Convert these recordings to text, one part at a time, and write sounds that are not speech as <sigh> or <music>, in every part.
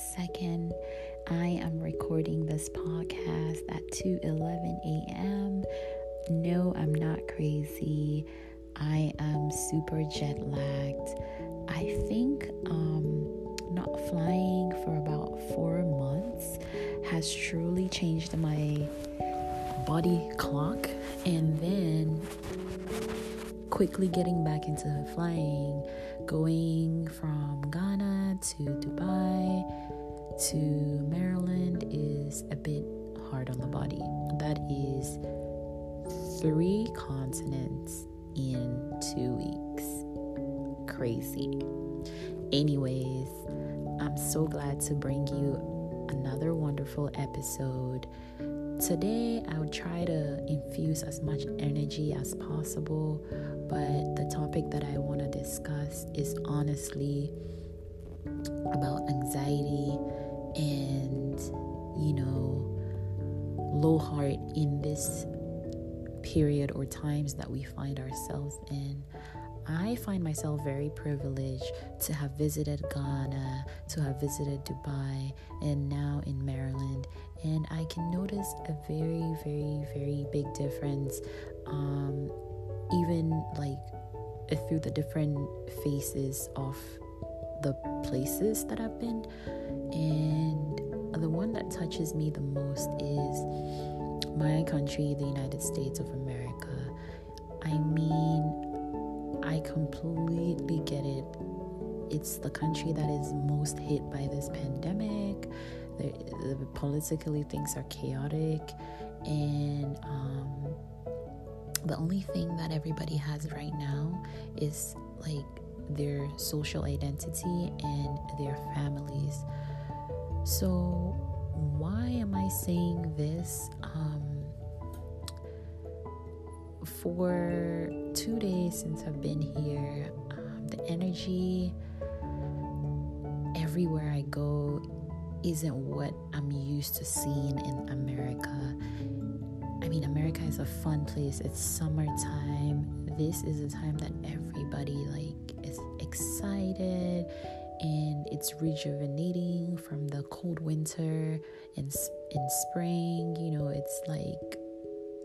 2nd. I am recording this podcast at 2:11 a.m. No, I'm not crazy. I am super jet lagged. I think um, not flying for about four months has truly changed my body clock, and then quickly getting back into flying, going from Ghana to Dubai to Maryland is a bit hard on the body. That is three continents in two weeks. Crazy. Anyways, I'm so glad to bring you another wonderful episode. Today, I would try to infuse as much energy as possible, but the topic that I want to discuss is honestly about anxiety and, you know, low heart in this period or times that we find ourselves in. I find myself very privileged to have visited Ghana, to have visited Dubai, and now in Maryland. And I can notice a very, very, very big difference, um, even like through the different faces of the places that I've been. And the one that touches me the most is my country, the United States of America. I mean, I completely get it. It's the country that is most hit by this pandemic. The, the politically things are chaotic, and um, the only thing that everybody has right now is like their social identity and their families. So, why am I saying this? Um, for two days since I've been here, um, the energy everywhere I go isn't what I'm used to seeing in America. I mean, America is a fun place. It's summertime. This is a time that everybody like is excited and it's rejuvenating from the cold winter and in spring. You know, it's like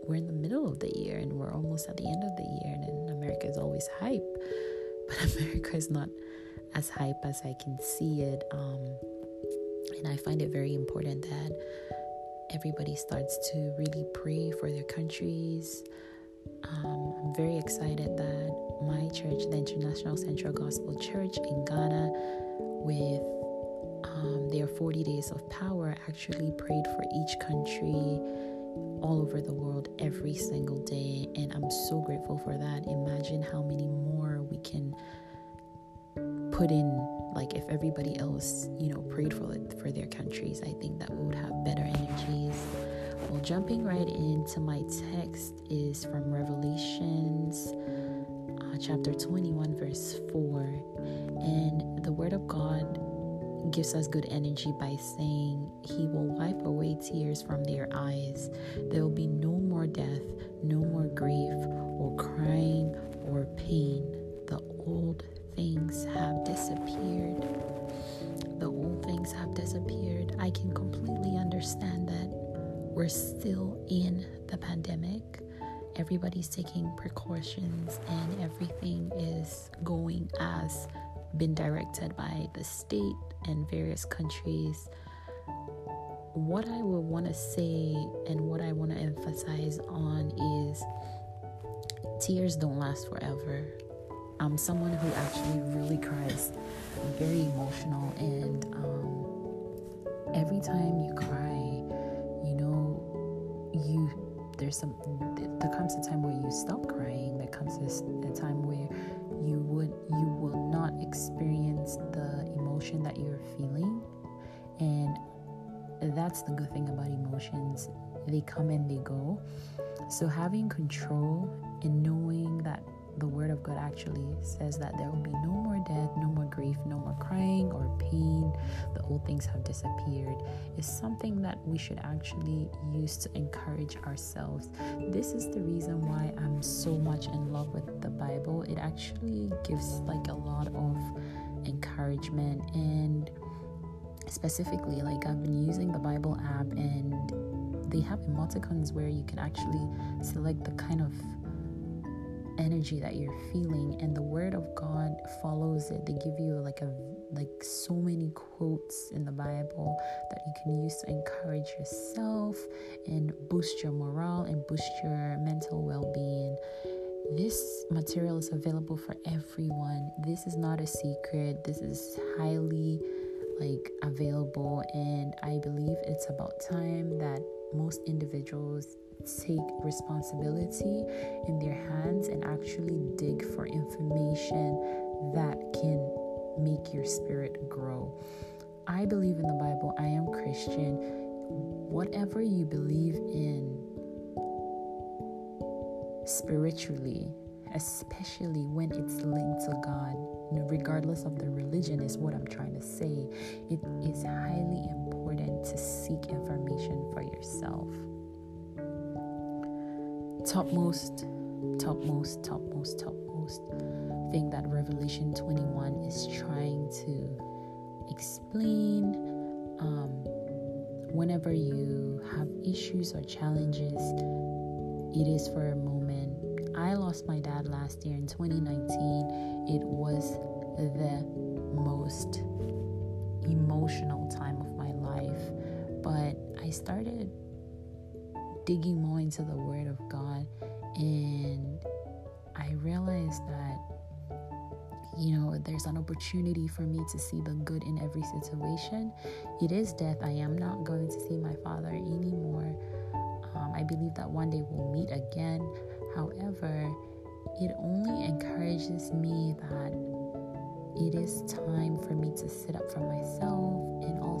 we're in the middle of the year and we're almost at the end of the year, and America is always hype, <laughs> but America is not as hype as I can see it. Um, and I find it very important that everybody starts to really pray for their countries. Um, I'm very excited that my church, the International Central Gospel Church in Ghana, with um, their 40 days of power, actually prayed for each country all over the world every single day. And I'm so grateful for that. Imagine how many more we can put in like if everybody else you know prayed for it for their countries i think that we would have better energies well jumping right into my text is from revelations uh, chapter 21 verse 4 and the word of god gives us good energy by saying he will wipe away tears from their eyes there will be no more death no more grief or crying or pain the old things have disappeared. The old things have disappeared. I can completely understand that we're still in the pandemic. Everybody's taking precautions and everything is going as been directed by the state and various countries. What I would want to say and what I want to emphasize on is tears don't last forever. I'm someone who actually really cries. I'm very emotional, and um, every time you cry, you know, you there's some there comes a time where you stop crying. There comes a time where you would you will not experience the emotion that you're feeling, and that's the good thing about emotions. They come and they go. So having control and knowing that the Word of God actually says that there will be no more death, no more grief, no more crying or pain. The old things have disappeared. Is something that we should actually use to encourage ourselves. This is the reason why I'm so much in love with the Bible. It actually gives like a lot of encouragement and specifically, like I've been using the Bible app and they have emoticons where you can actually select the kind of energy that you're feeling and the word of god follows it. They give you like a like so many quotes in the bible that you can use to encourage yourself and boost your morale and boost your mental well-being. This material is available for everyone. This is not a secret. This is highly like available and i believe it's about time that most individuals take responsibility in their hands and actually dig for information that can make your spirit grow. I believe in the Bible. I am Christian. Whatever you believe in spiritually, especially when it's linked to God, regardless of the religion, is what I'm trying to say. It is highly important to seek information for yourself topmost, topmost, topmost, topmost thing that Revelation 21 is trying to explain. Um, whenever you have issues or challenges, it is for a moment. I lost my dad last year in 2019. It was the most emotional time of my life, but I started digging more into the Word of God, and I realized that, you know, there's an opportunity for me to see the good in every situation. It is death. I am not going to see my father anymore. Um, I believe that one day we'll meet again. However, it only encourages me that it is time for me to sit up for myself and also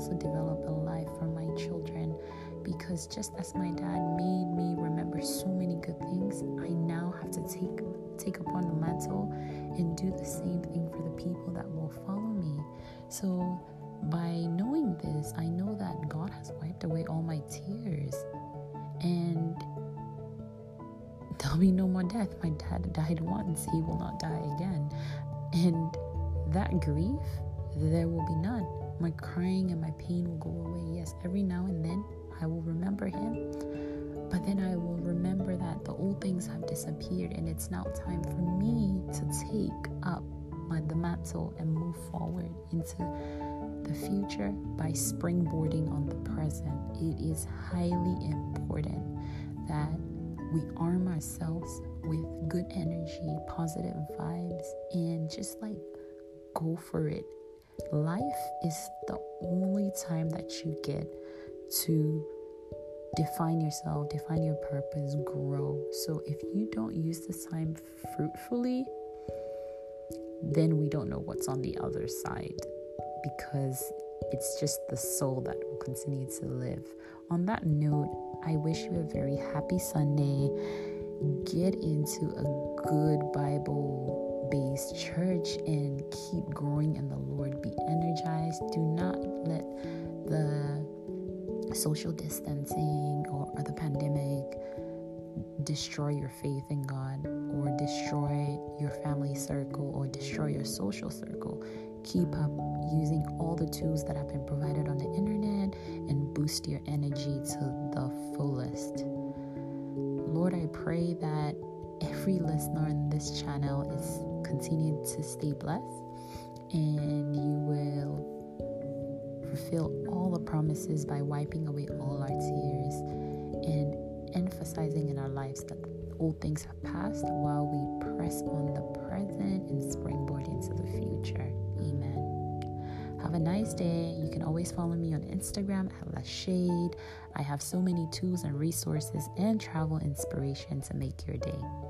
because just as my dad made me remember so many good things, I now have to take take upon the mantle and do the same thing for the people that will follow me. So by knowing this, I know that God has wiped away all my tears and there'll be no more death. My dad died once, he will not die again. And that grief, there will be none. My crying and my pain will go away. Yes, every now and then I will remember him. But then I will remember that the old things have disappeared and it's now time for me to take up my, the mantle and move forward into the future by springboarding on the present. It is highly important that we arm ourselves with good energy, positive vibes, and just like go for it. Life is the only time that you get to define yourself, define your purpose, grow. So if you don't use this time fruitfully, then we don't know what's on the other side because it's just the soul that will continue to live. On that note, I wish you a very happy Sunday. Get into a good Bible based church and keep growing in the Lord. Be energized. Do not let the social distancing or, or the pandemic destroy your faith in God or destroy your family circle or destroy your social circle. Keep up using all the tools that have been provided on the internet and boost your energy to the fullest. Lord, I pray that every listener in this channel is continued to stay blessed and you will fulfill all the promises by wiping away all our tears and emphasizing in our lives that all things have passed while we press on the present and springboard into the future. Amen. Have a nice day. You can always follow me on Instagram at La Shade. I have so many tools and resources and travel inspiration to make your day.